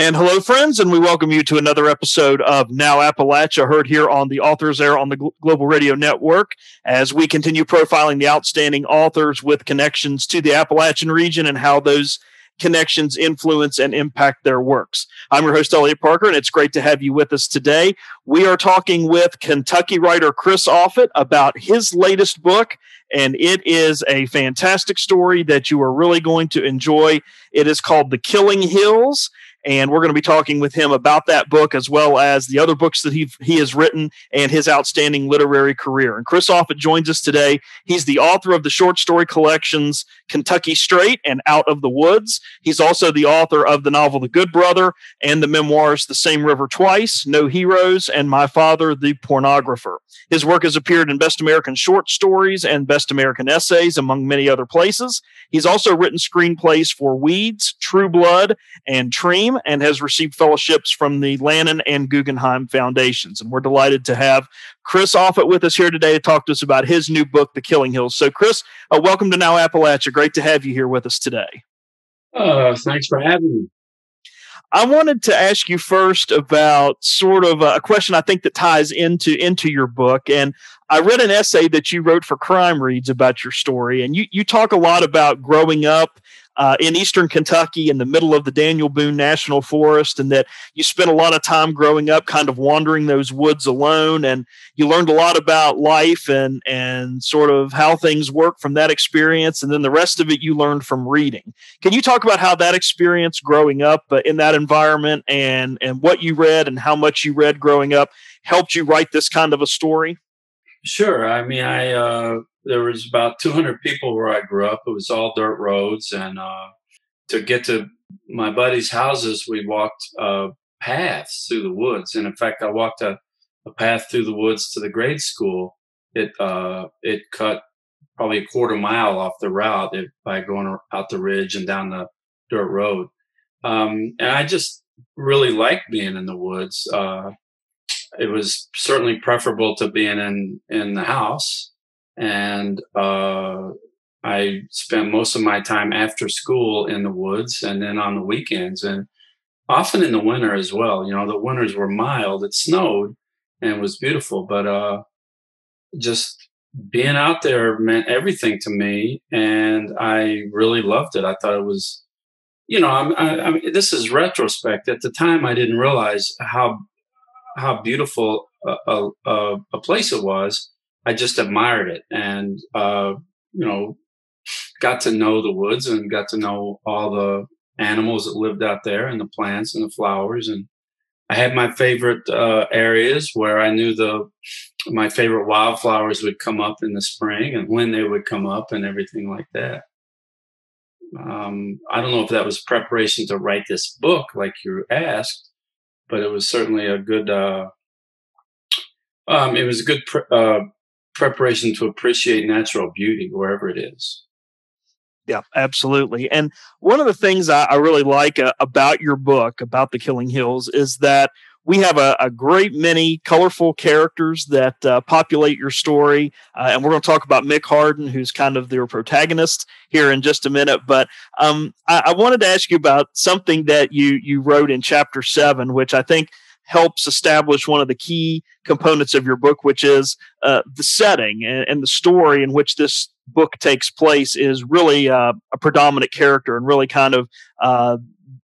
And hello, friends, and we welcome you to another episode of Now Appalachia, heard here on the Authors Air on the Global Radio Network, as we continue profiling the outstanding authors with connections to the Appalachian region and how those connections influence and impact their works. I'm your host, Eliot Parker, and it's great to have you with us today. We are talking with Kentucky writer Chris Offutt about his latest book, and it is a fantastic story that you are really going to enjoy. It is called The Killing Hills and we're going to be talking with him about that book as well as the other books that he he has written and his outstanding literary career. And Chris Offutt joins us today. He's the author of the short story collections Kentucky Straight and Out of the Woods. He's also the author of the novel The Good Brother and the memoirs The Same River Twice, No Heroes, and My Father the Pornographer. His work has appeared in Best American Short Stories and Best American Essays, among many other places. He's also written screenplays for Weeds, True Blood, and Treme and has received fellowships from the Lannan and Guggenheim Foundations. And we're delighted to have Chris Offutt with us here today to talk to us about his new book, The Killing Hills. So, Chris, uh, welcome to Now Appalachia. Great to have you here with us today. Uh, thanks for having me. I wanted to ask you first about sort of a question I think that ties into into your book, and I read an essay that you wrote for Crime Reads about your story, and you you talk a lot about growing up uh, in eastern Kentucky in the middle of the Daniel Boone National Forest, and that you spent a lot of time growing up kind of wandering those woods alone, and you learned a lot about life and and sort of how things work from that experience, and then the rest of it you learned from reading. Can you talk about how that experience growing up uh, in that environment and and what you read and how much you read growing up helped you write this kind of a story? Sure. I mean, I uh, there was about 200 people where I grew up. It was all dirt roads, and uh, to get to my buddies' houses, we walked uh, paths through the woods. And in fact, I walked a, a path through the woods to the grade school. It uh, it cut probably a quarter mile off the route it, by going out the ridge and down the dirt road. Um, and I just really liked being in the woods. Uh, it was certainly preferable to being in in the house and uh, I spent most of my time after school in the woods and then on the weekends and often in the winter as well. You know, the winters were mild, it snowed and was beautiful, but uh, just being out there meant everything to me and I really loved it. I thought it was, you know, I, I, I mean, this is retrospect. At the time, I didn't realize how how beautiful a, a, a place it was I just admired it and, uh, you know, got to know the woods and got to know all the animals that lived out there and the plants and the flowers. And I had my favorite uh, areas where I knew the my favorite wildflowers would come up in the spring and when they would come up and everything like that. Um, I don't know if that was preparation to write this book, like you asked, but it was certainly a good. Uh, um, it was a good pr- uh, preparation to appreciate natural beauty wherever it is. Yeah, absolutely. And one of the things I, I really like uh, about your book, about the Killing Hills, is that we have a, a great many colorful characters that uh, populate your story. Uh, and we're going to talk about Mick Hardin, who's kind of their protagonist here in just a minute. But um, I, I wanted to ask you about something that you, you wrote in chapter seven, which I think – helps establish one of the key components of your book, which is uh, the setting and, and, the story in which this book takes place is really uh, a predominant character and really kind of uh,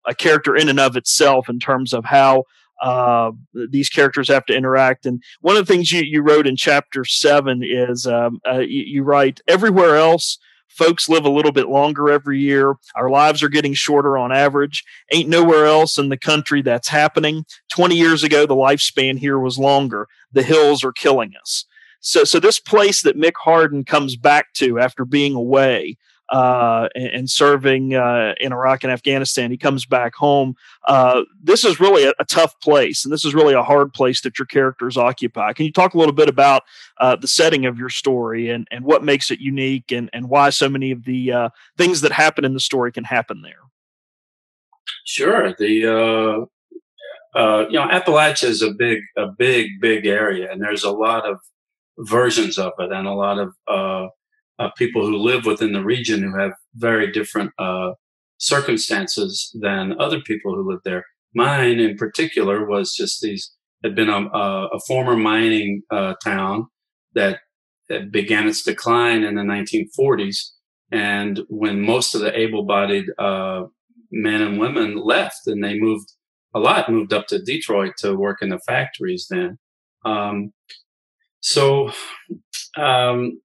a character in and of itself in terms of how uh, these characters have to interact. And one of the things you, you wrote in chapter seven is um, uh, you, you write, everywhere else, Folks live a little bit longer every year. Our lives are getting shorter on average. Ain't nowhere else in the country that's happening. 20 years ago, the lifespan here was longer. The hills are killing us. So, so this place that Mick Hardin comes back to after being away uh, and, and, serving uh, in Iraq and Afghanistan. He comes back home. Uh, this is really a, a, tough place, and this is really a hard place that your characters occupy. Can you talk a little bit about uh, the setting of your story and, and what makes it unique and, and why so many of the uh, things that happen in the story can happen there? Sure. The uh, you know Appalachia is a big a big big area, and there's a lot of versions of it and a lot of uh, people who live within the region who have very different uh, circumstances than other people who live there. mine in particular was just these had been a, a former mining uh, town that, that, began its decline in the 1940s. And when most of the able-bodied uh, men and women left, and they moved a lot, moved up to Detroit to work in the factories. Then, um, so um,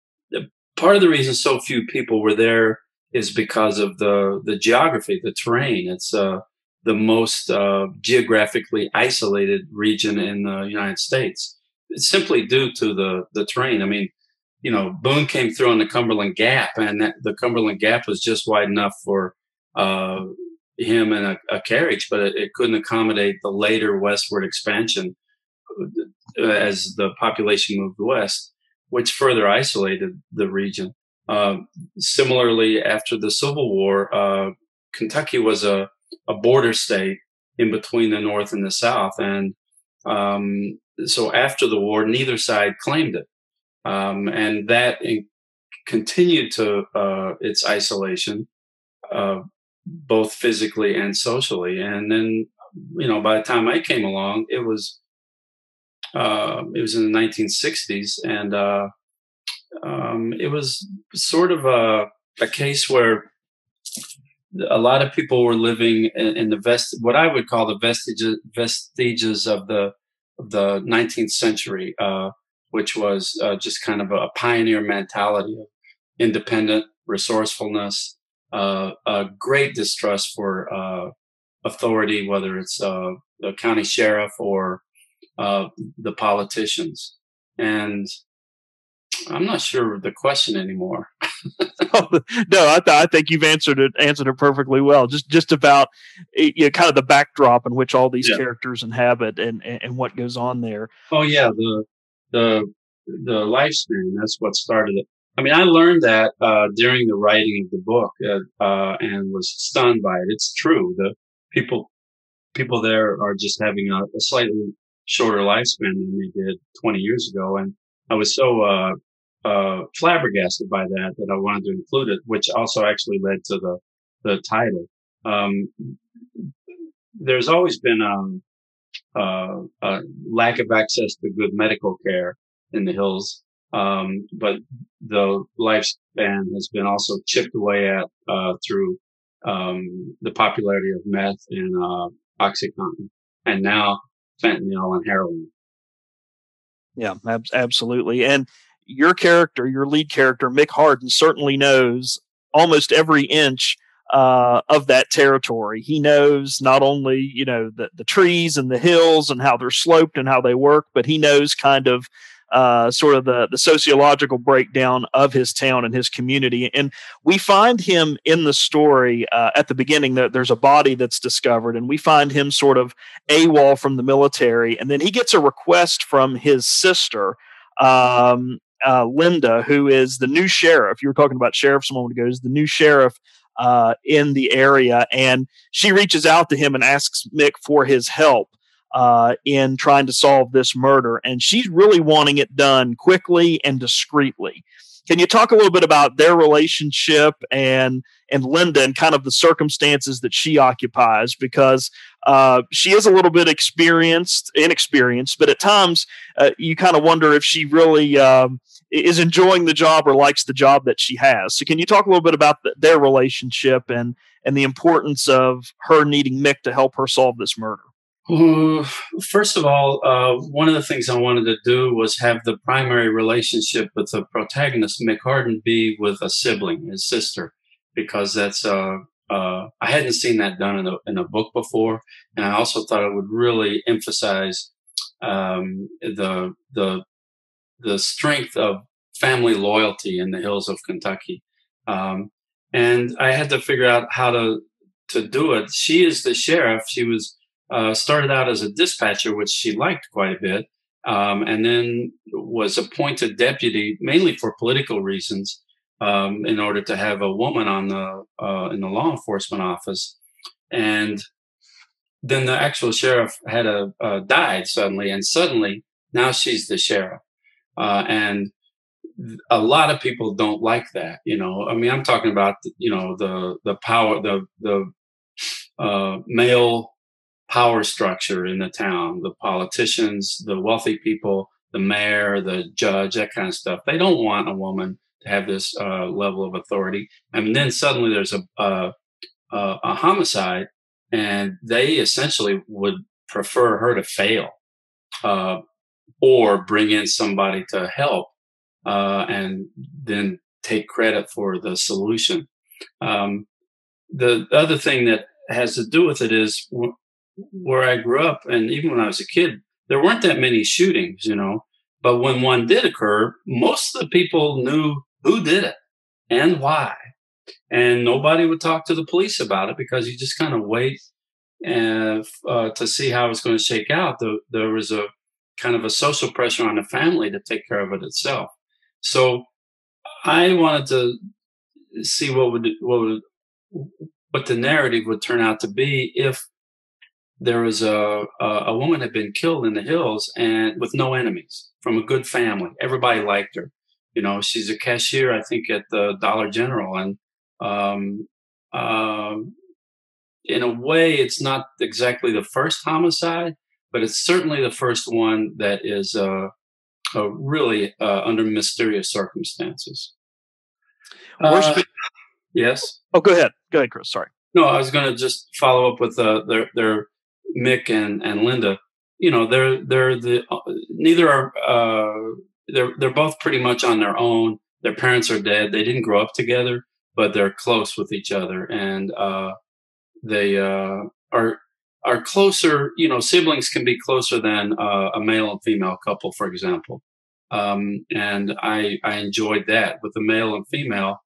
part of the reason so few people were there is because of the the geography, the terrain. It's uh, the most uh, geographically isolated region in the United States. It's simply due to the the terrain. I mean, you know, Boone came through on the Cumberland Gap, and that, the Cumberland Gap was just wide enough for uh, him and a, a carriage, but it, it, couldn't accommodate the later westward expansion uh, as the population moved west, which further isolated the region. Uh, similarly, after the Civil War, uh, Kentucky was a, a border state in between the North and the South. And um, so after the war, neither side claimed it. Um, and that in, continued to uh, its isolation, uh, both physically and socially. And then, you know, by the time I came along, it was uh, it was in the 1960s, and uh, um, it was sort of a, a case where a lot of people were living in, in the vest, what I would call the vestiges, vestiges of the of the 19th century, uh, which was uh, just kind of a pioneer mentality of independent resourcefulness, uh, a great distrust for uh, authority, whether it's the county sheriff or uh, the politicians, and I'm not sure of the question anymore. no, I, th- I, think you've answered it answered it perfectly well. Just just about eh, you know, kind of the backdrop in which all these yeah. characters inhabit and, and, and what goes on there. Oh yeah, the the the lifespan. That's what started it. I mean, I learned that uh, during the writing of the book uh, uh, and was stunned by it. It's true. The people people there are just having a, a slightly shorter lifespan than they did 20 years ago, and I was so uh, uh, flabbergasted by that that I wanted to include it, which also actually led to the the title. Um, there's always been um, uh, a lack of access to good medical care in the hills, um, but the lifespan has been also chipped away at uh, through um, the popularity of meth and uh, OxyContin, and now fentanyl and heroin. Yeah, ab- absolutely. And your character, your lead character, Mick Hardin, certainly knows almost every inch uh, of that territory. He knows not only you know the the trees and the hills and how they're sloped and how they work, but he knows kind of uh, sort of the the sociological breakdown of his town and his community. And we find him in the story uh, at the beginning that there's a body that's discovered, and we find him sort of AWOL from the military, and then he gets a request from his sister. Um, uh, Linda, who is the new sheriff. You were talking about sheriffs a moment ago. Is the new sheriff uh, in the area, and she reaches out to him and asks Mick for his help uh, in trying to solve this murder. And she's really wanting it done quickly and discreetly. Can you talk a little bit about their relationship and and Linda and kind of the circumstances that she occupies? Because uh, she is a little bit experienced, inexperienced, but at times uh, you kind of wonder if she really um, is enjoying the job or likes the job that she has. So, can you talk a little bit about the, their relationship and and the importance of her needing Mick to help her solve this murder? First of all, uh, one of the things I wanted to do was have the primary relationship with the protagonist, Mick Hardin, be with a sibling, his sister, because that's uh, uh, I hadn't seen that done in a, in a book before, and I also thought it would really emphasize um, the the the strength of family loyalty in the hills of Kentucky. Um, and I had to figure out how to to do it. She is the sheriff. She was uh, started out as a dispatcher, which she liked quite a bit, um, and then was appointed deputy mainly for political reasons um, in order to have a woman on the uh, in the law enforcement office. And then the actual sheriff had a uh, died suddenly, and suddenly now she's the sheriff, uh, and a lot of people don't like that. You know, I mean, I'm talking about you know the the power the the uh, male power structure in the town, the politicians, the wealthy people, the mayor, the judge, that kind of stuff. They don't want a woman to have this uh, level of authority. And then suddenly there's a, a, a homicide, and they essentially would prefer her to fail uh, or bring in somebody to help uh, and then take credit for the solution. Um, the other thing that has to do with it is where I grew up, and even when I was a kid, there weren't that many shootings, you know. But when one did occur, most of the people knew who did it and why. And nobody would talk to the police about it because you just kind of wait and, uh, to see how it's going to shake out. The, there was a kind of a social pressure on the family to take care of it itself. So I wanted to see what would what would what the narrative would turn out to be if there was a, a, a woman had been killed in the hills and with no enemies from a good family. Everybody liked her. You know, she's a cashier, I think, at the Dollar General, and um, uh, in a way, it's not exactly the first homicide, but it's certainly the first one that is uh, uh, really uh, under mysterious circumstances. Uh, yes. Oh, go ahead. Go ahead, Chris. Sorry. No, I was going to just follow up with uh, their their Mick and and Linda. You know, they're they're the uh, neither are uh, they're they're both pretty much on their own. Their parents are dead. They didn't grow up together, but they're close with each other, and uh, they uh, are are closer. You know, siblings can be closer than uh, a male and female couple, for example. Um, and I I enjoyed that with the male and female.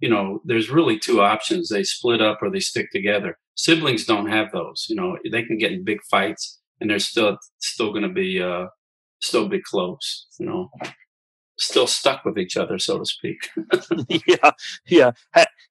You know, there's really two options: they split up or they stick together. Siblings don't have those. You know, they can get in big fights, and they're still still going to be uh, still be close. You know, still stuck with each other, so to speak. yeah,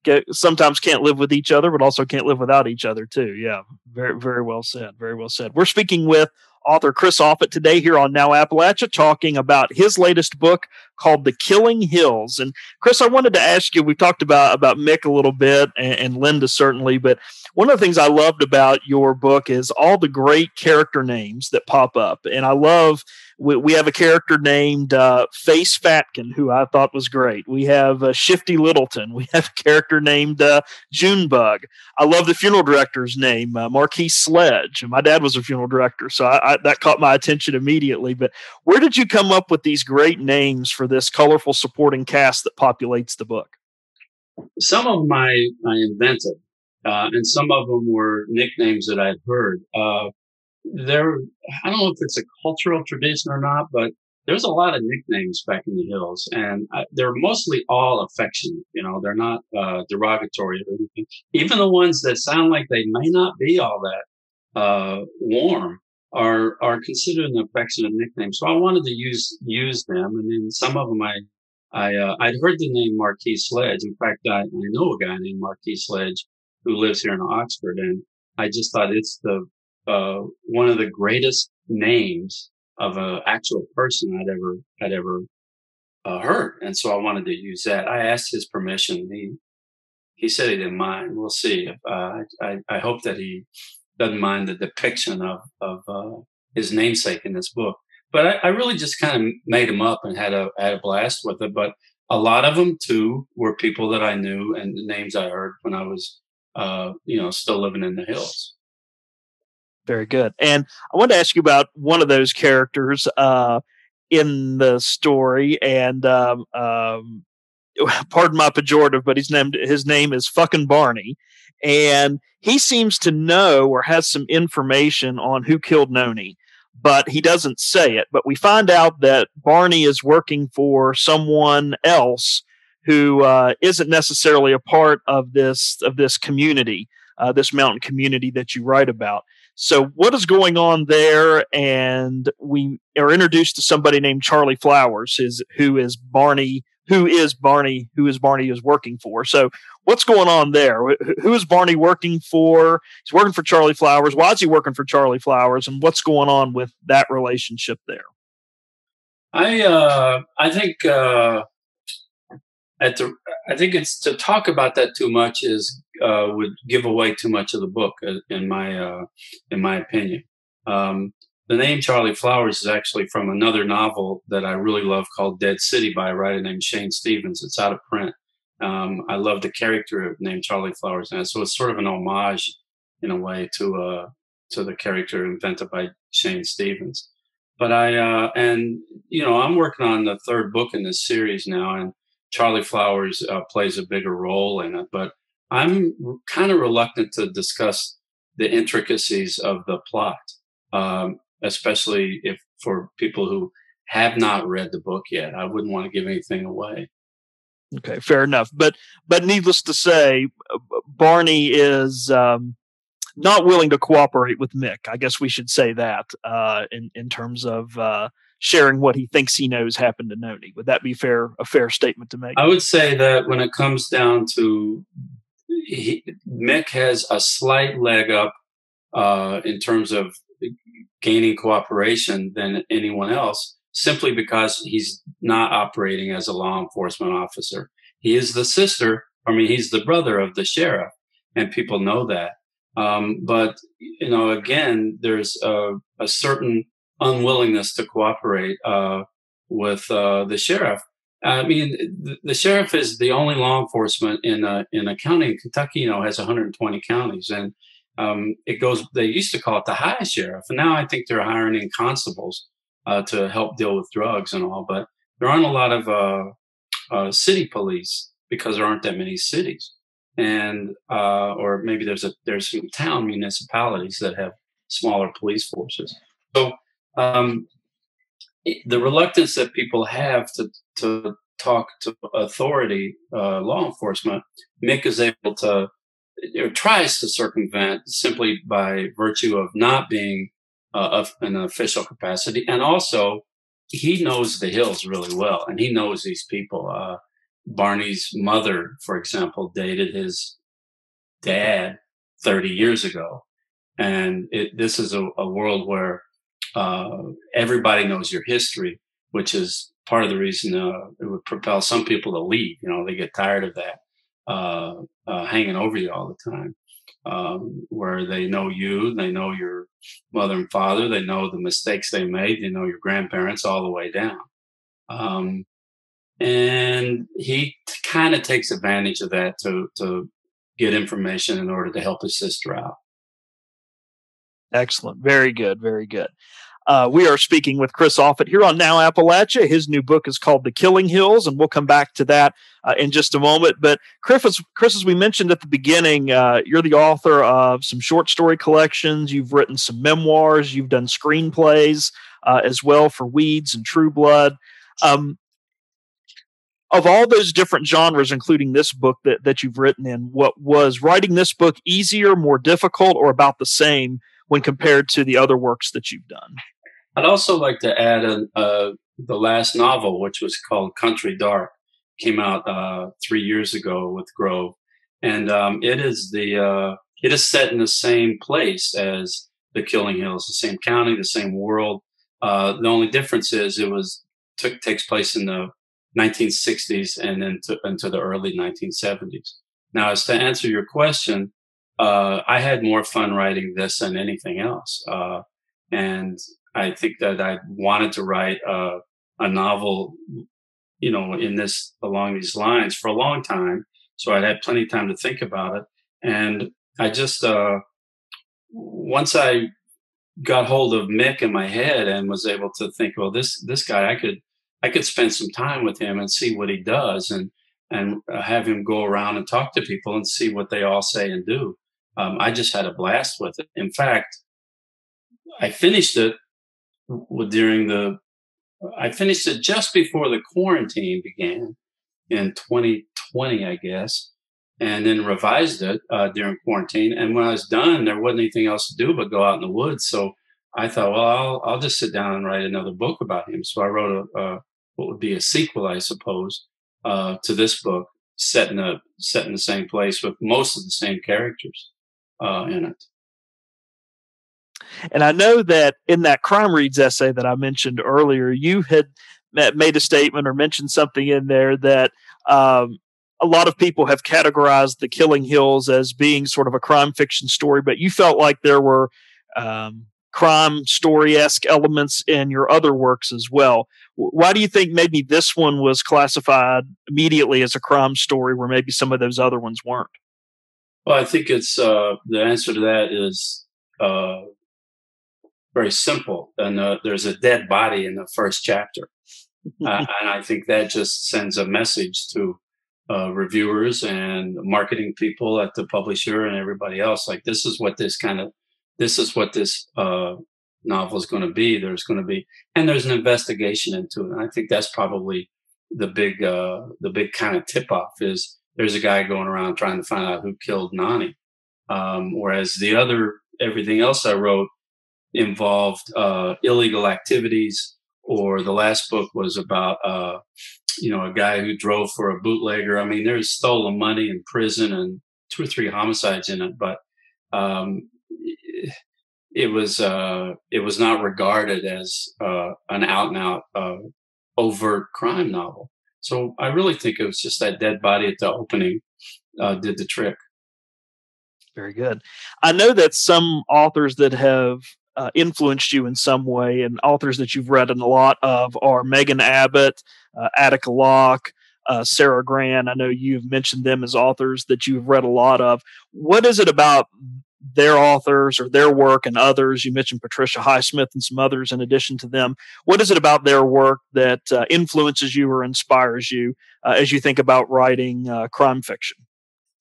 yeah. Sometimes can't live with each other, but also can't live without each other too. Yeah, very, very well said. Very well said. We're speaking with author Chris Offutt today here on Now Appalachia, talking about his latest book called The Killing Hills. And Chris, I wanted to ask you. We talked about about Mick a little bit, and, and Linda certainly, but one of the things I loved about your book is all the great character names that pop up, and I love we, we have a character named uh, Face Fatkin, who I thought was great. We have uh, Shifty Littleton. We have a character named uh, Junebug. I love the funeral director's name, uh, Marquis Sledge. My dad was a funeral director, so I, I, that caught my attention immediately. But where did you come up with these great names for this colorful supporting cast that populates the book? Some of them I, I invented, uh, and some of them were nicknames that I'd heard. There, I don't know if it's a cultural tradition or not, but there's a lot of nicknames back in the hills and I, they're mostly all affectionate. You know, they're not uh, derogatory or anything. Even the ones that sound like they may not be all that uh, warm are are considered an affectionate nickname. So I wanted to use use them, and then some of them I I uh, I'd heard the name Marquis Sledge. In fact, I, I know a guy named Marquis Sledge who lives here in Oxford, and I just thought it's the uh, one of the greatest names of an actual person I'd ever had ever uh, heard, and so I wanted to use that. I asked his permission. He he said he didn't mind. We'll see. Uh, I I hope that he doesn't mind the depiction of of uh, his namesake in this book. But I, I really just kind of made him up and had a had a blast with it. But a lot of them too were people that I knew and the names I heard when I was, uh, you know, still living in the hills. Very good. And I wanted to ask you about one of those characters uh, in the story, and um, um, pardon my pejorative, but his name his name is fucking Barney, and he seems to know or has some information on who killed Noni, but he doesn't say it. But we find out that Barney is working for someone else who uh, not necessarily a part of this of this community, uh, this mountain community that you write about. So, what is going on there? And we are introduced to somebody named Charlie Flowers, is who is Barney, who is Barney, who is Barney is working for. So, what's going on there? Who is Barney working for? He's working for Charlie Flowers. Why is he working for Charlie Flowers? And what's going on with that relationship there? I uh, I think uh, at the I think it's to talk about that too much is uh, would give away too much of the book uh, in my uh, in my opinion. Um, the name Charlie Flowers is actually from another novel that I really love called Dead City by a writer named Shane Stevens. It's out of print. Um, I love the character named Charlie Flowers, and so it's sort of an homage in a way to uh, to the character invented by Shane Stevens. But I uh, and you know I'm working on the third book in this series now, and Charlie Flowers uh, plays a bigger role in it. But I'm kind of reluctant to discuss the intricacies of the plot, um, especially if for people who have not read the book yet. I wouldn't want to give anything away. Okay, fair enough. But but needless to say, Barney is um, not willing to cooperate with Mick. I guess we should say that uh, in in terms of uh, sharing what he thinks he knows happened to Noni. Would that be fair? A fair statement to make? I would say that when it comes down to he, Mick has a slight leg up uh, in terms of gaining cooperation than anyone else, simply because he's not operating as a law enforcement officer. He is the sister, I mean, he's the brother of the sheriff, and people know that. Um, but you know, again, there's a, a certain unwillingness to cooperate uh, with uh, the sheriff. I mean, the, the, sheriff is the only law enforcement in a in a county in Kentucky. You know, has 120 counties, and um, it goes. They used to call it the high sheriff, and now I think they're hiring in constables uh, to help deal with drugs and all. But there aren't a lot of uh, uh, city police because there aren't that many cities and uh, or maybe there's a there's some town municipalities that have smaller police forces. So um, the reluctance that people have to to talk to authority, uh, law enforcement, Mick is able to or tries to circumvent simply by virtue of not being uh, of an official capacity, and also he knows the hills really well, and he knows these people. Uh, Barney's mother, for example, dated his dad 30 years ago. And it, this is a, a world where uh, everybody knows your history, which is part of the reason uh, it would propel some people to leave. You know, they get tired of that uh, uh hanging over you all the time. Um, where they know you, they know your mother and father, they know the mistakes they made, they know your grandparents all the way down. Um, and he kind of takes advantage of that to to get information in order to help his sister out. Excellent, very good, very good. Uh, we are speaking with Chris Offutt here on Now Appalachia. His new book is called The Killing Hills, and we'll come back to that uh, in just a moment. But Chris, as, Chris, as we mentioned at the beginning, uh, you're the author of some short story collections. You've written some memoirs. You've done screenplays uh, as well for Weeds and True Blood. Um, of all those different genres, including this book that, that you've written in, what was writing this book easier, more difficult, or about the same when compared to the other works that you've done? I'd also like to add uh, the last novel, which was called Country Dark, came out uh, three years ago with Grove, and um, it is the uh, it is set in the same place as The Killing Hills, the same county, the same world. Uh, the only difference is it was took takes place in the 1960s and into, into the early 1970s. Now, as to answer your question, uh, I had more fun writing this than anything else. Uh, and I think that I wanted to write a, a, novel, you know, in this, along these lines for a long time. So I had plenty of time to think about it. And I just, uh, once I got hold of Mick in my head and was able to think, well, this, this guy, I could, I could spend some time with him and see what he does and and have him go around and talk to people and see what they all say and do. Um, I just had a blast with it. In fact, I finished it during the I finished it just before the quarantine began in 2020, I guess, and then revised it uh, during quarantine. And when I was done, there wasn't anything else to do but go out in the woods. So I thought, well, I'll, I'll just sit down and write another book about him. So I wrote a, what would be a sequel, I suppose, uh, to this book, set in a set in the same place with most of the same characters uh, in it. And I know that in that crime reads essay that I mentioned earlier, you had made a statement or mentioned something in there that um, a lot of people have categorized the Killing Hills as being sort of a crime fiction story, but you felt like there were um, crime story esque elements in your other works as well. Why do you think maybe this one was classified immediately as a crime story where maybe some of those other ones weren't? Well, I think it's uh, the answer to that is uh, very simple. And uh, there's a dead body in the first chapter. Uh, and I think that just sends a message to uh, reviewers and marketing people at the publisher and everybody else. Like, this is what this kind of this is what this uh, novel is going to be. There's going to be, and there's an investigation into it. And I think that's probably the big, uh, the big kind of tip off is there's a guy going around trying to find out who killed Nani. Um, whereas the other, everything else I wrote involved uh, illegal activities, or the last book was about, uh, you know, a guy who drove for a bootlegger. I mean, there's stolen money in prison and two or three homicides in it, but um, it was uh, it was not regarded as uh, an out and out uh, overt crime novel. So I really think it was just that dead body at the opening uh, did the trick. Very good. I know that some authors that have uh, influenced you in some way, and authors that you've read a lot of are Megan Abbott, uh, Attica Locke, uh, Sara Gran. I know you've mentioned them as authors that you've read a lot of. What is it about their authors or their work and others. You mentioned Patricia Highsmith and some others in addition to them. What is it about their work that uh, influences you or inspires you uh, as you think about writing uh, crime fiction?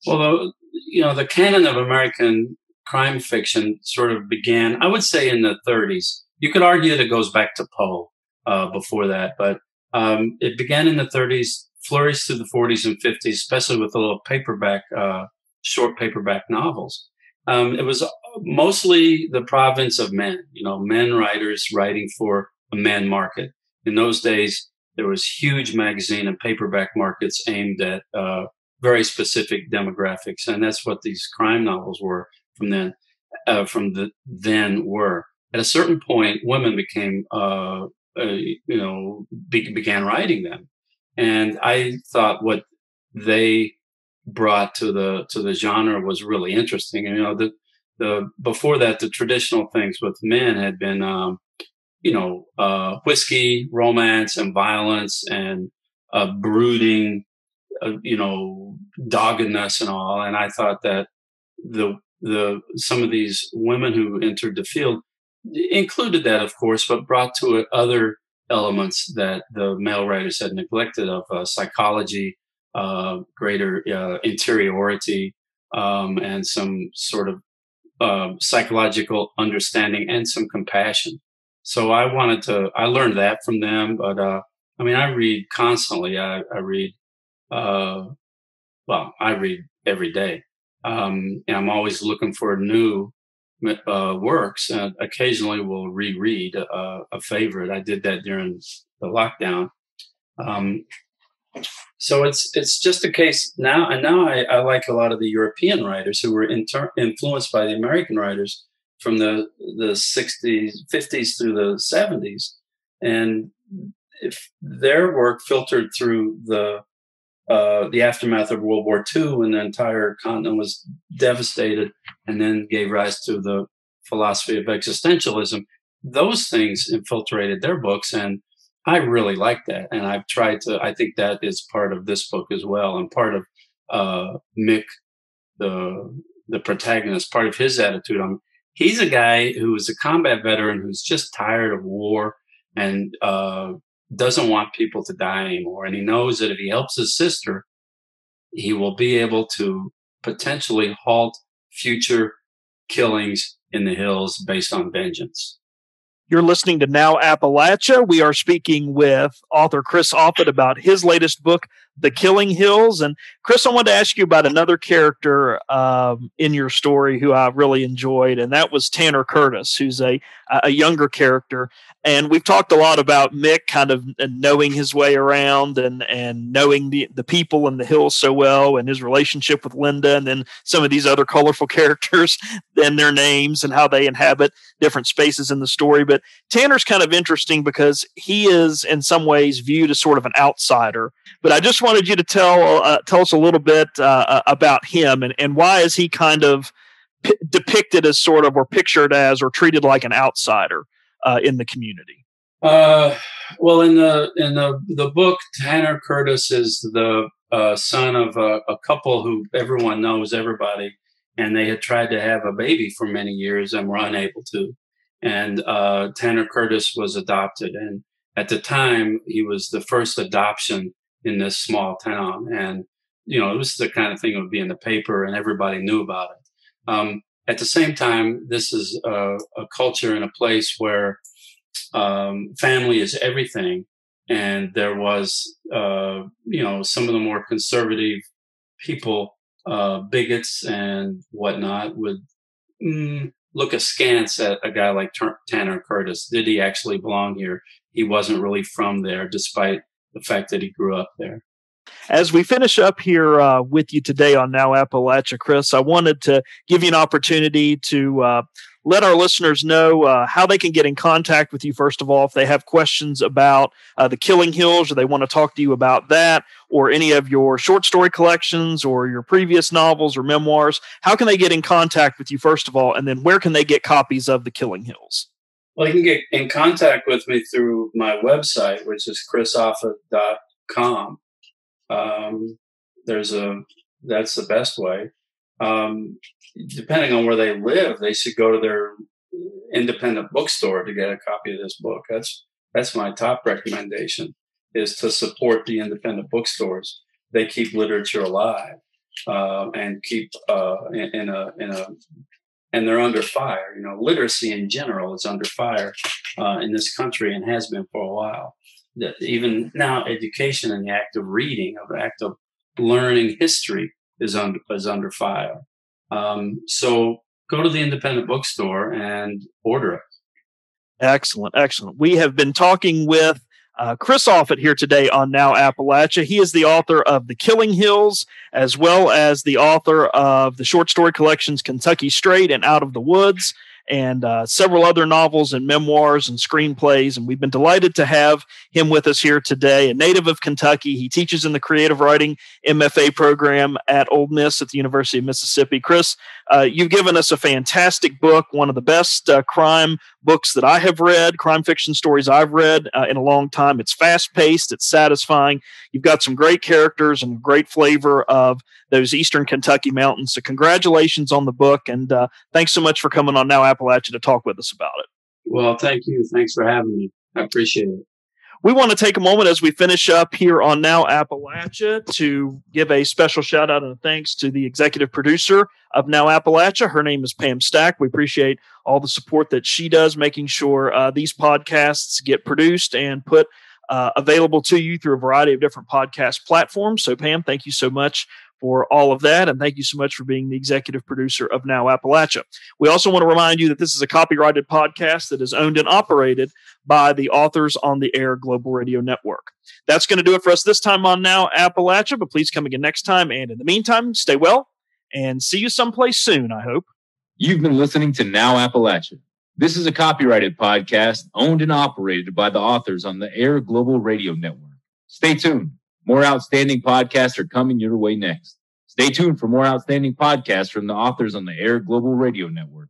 Well, you know, the canon of American crime fiction sort of began, I would say, in the 30s. You could argue that it goes back to Poe uh, before that, but um, it began in the 30s, flourished through the 40s and 50s, especially with the little paperback, uh, short paperback novels. Um, it was mostly the province of men, you know, men writers writing for a man market. In those days, there was huge magazine and paperback markets aimed at uh, very specific demographics, and that's what these crime novels were from then. Uh, from the then were at a certain point, women became, uh, uh you know, be- began writing them, and I thought what they brought to the to the genre was really interesting. And, you know, the the before that, the traditional things with men had been, um, you know, uh, whiskey, romance, and violence, and uh, brooding, uh, you know, doggedness and all. And I thought that the the some of these women who entered the field included that, of course, but brought to it other elements that the male writers had neglected of uh, psychology, uh, greater uh, interiority um, and some sort of uh, psychological understanding and some compassion. So I wanted to, I learned that from them. But uh, I mean, I read constantly. I, I read, uh, well, I read every day. Um, and I'm always looking for new uh, works. And occasionally we'll reread a, a favorite. I did that during the lockdown. Um, so it's it's just a case now, and now I, I like a lot of the European writers who were inter- influenced by the American writers from the the 60s, 50s through the 70s, and if their work filtered through the uh, the aftermath of World War II, when the entire continent was devastated, and then gave rise to the philosophy of existentialism. Those things infiltrated their books, and I really like that. And I've tried to, I think that is part of this book as well. And part of uh, Mick, the, the protagonist, part of his attitude. Um, he's a guy who is a combat veteran who's just tired of war and uh, doesn't want people to die anymore. And he knows that if he helps his sister, he will be able to potentially halt future killings in the hills based on vengeance. You're listening to Now Appalachia. We are speaking with author Chris Offutt about his latest book, The Killing Hills. And Chris, I wanted to ask you about another character um, in your story who I really enjoyed, and that was Tanner Curtis, who's a a younger character. And we've talked a lot about Mick kind of knowing his way around and and knowing the the people in the hills so well, and his relationship with Linda, and then some of these other colorful characters and their names and how they inhabit different spaces in the story. But but Tanner's kind of interesting because he is in some ways viewed as sort of an outsider. But I just wanted you to tell uh, tell us a little bit uh, uh about him and, and why is he kind of p- depicted as sort of or pictured as or treated like an outsider uh, in the community. Uh, well, in the in the the book, Tanner Curtis is the uh, son of a, a couple who everyone knows everybody and they had tried to have a baby for many years and were unable to. And uh, Tanner Curtis was adopted, and at the time he was the first adoption in this small town. And you know, it was the kind of thing that would be in the paper, and everybody knew about it. Um, at the same time, this is a, a culture and a place where um, family is everything, and there was, uh, you know, some of the more conservative people uh, bigots and whatnot would mm, look askance at a guy like Tanner Curtis. Did he actually belong here? He wasn't really from there, despite the fact that he grew up there. As we finish up here uh, with you today on Now Appalachia, Chris, I wanted to give you an opportunity to uh, let our listeners know uh, how they can get in contact with you, first of all, if they have questions about uh, the Killing Hills or they want to talk to you about that or any of your short story collections or your previous novels or memoirs. How can they get in contact with you, first of all? And then where can they get copies of the Killing Hills? Well, you can get in contact with me through my website, which is chrisoffutt.com. Um, there's a that's the best way. Um, depending on where they live, they should go to their independent bookstore to get a copy of this book. That's that's my top recommendation is to support the independent bookstores. They keep literature alive uh, and keep uh, in, in, a in a and they're under fire. You know, literacy in general is under fire uh, in this country and has been for a while. That even now, education and the act of reading, of the act of learning history, is under is under fire. Um, so go to the independent bookstore and order it. Excellent, excellent. We have been talking with uh, Chris Offutt here today on Now Appalachia. He is the author of The Killing Hills, as well as the author of the short story collections Kentucky Straight and Out of the Woods and uh, several other novels and memoirs and screenplays. And we've been delighted to have him with us here today. A native of Kentucky, he teaches in the creative writing MFA program at Ole Miss at the University of Mississippi. Chris, uh, you've given us a fantastic book, one of the best uh, crime books that I have read, crime fiction stories I've read uh, in a long time. It's fast paced, it's satisfying. You've got some great characters and great flavor of those Eastern Kentucky mountains. So, congratulations on the book, and uh, thanks so much for coming on Now Appalachia to talk with us about it. Well, thank you. Thanks for having me. I appreciate it. We want to take a moment as we finish up here on Now Appalachia to give a special shout out and thanks to the executive producer of Now Appalachia. Her name is Pam Stack. We appreciate all the support that she does, making sure uh, these podcasts get produced and put uh, available to you through a variety of different podcast platforms. So, Pam, thank you so much for all of that. And thank you so much for being the executive producer of Now Appalachia. We also want to remind you that this is a copyrighted podcast that is owned and operated by the authors on the Air Global Radio Network. That's going to do it for us this time on Now Appalachia, but please come again next time. And in the meantime, stay well and see you someplace soon, I hope. You've been listening to Now Appalachia. This is a copyrighted podcast owned and operated by the authors on the Air Global Radio Network. Stay tuned. More outstanding podcasts are coming your way next. Stay tuned for more outstanding podcasts from the authors on the Air Global Radio Network.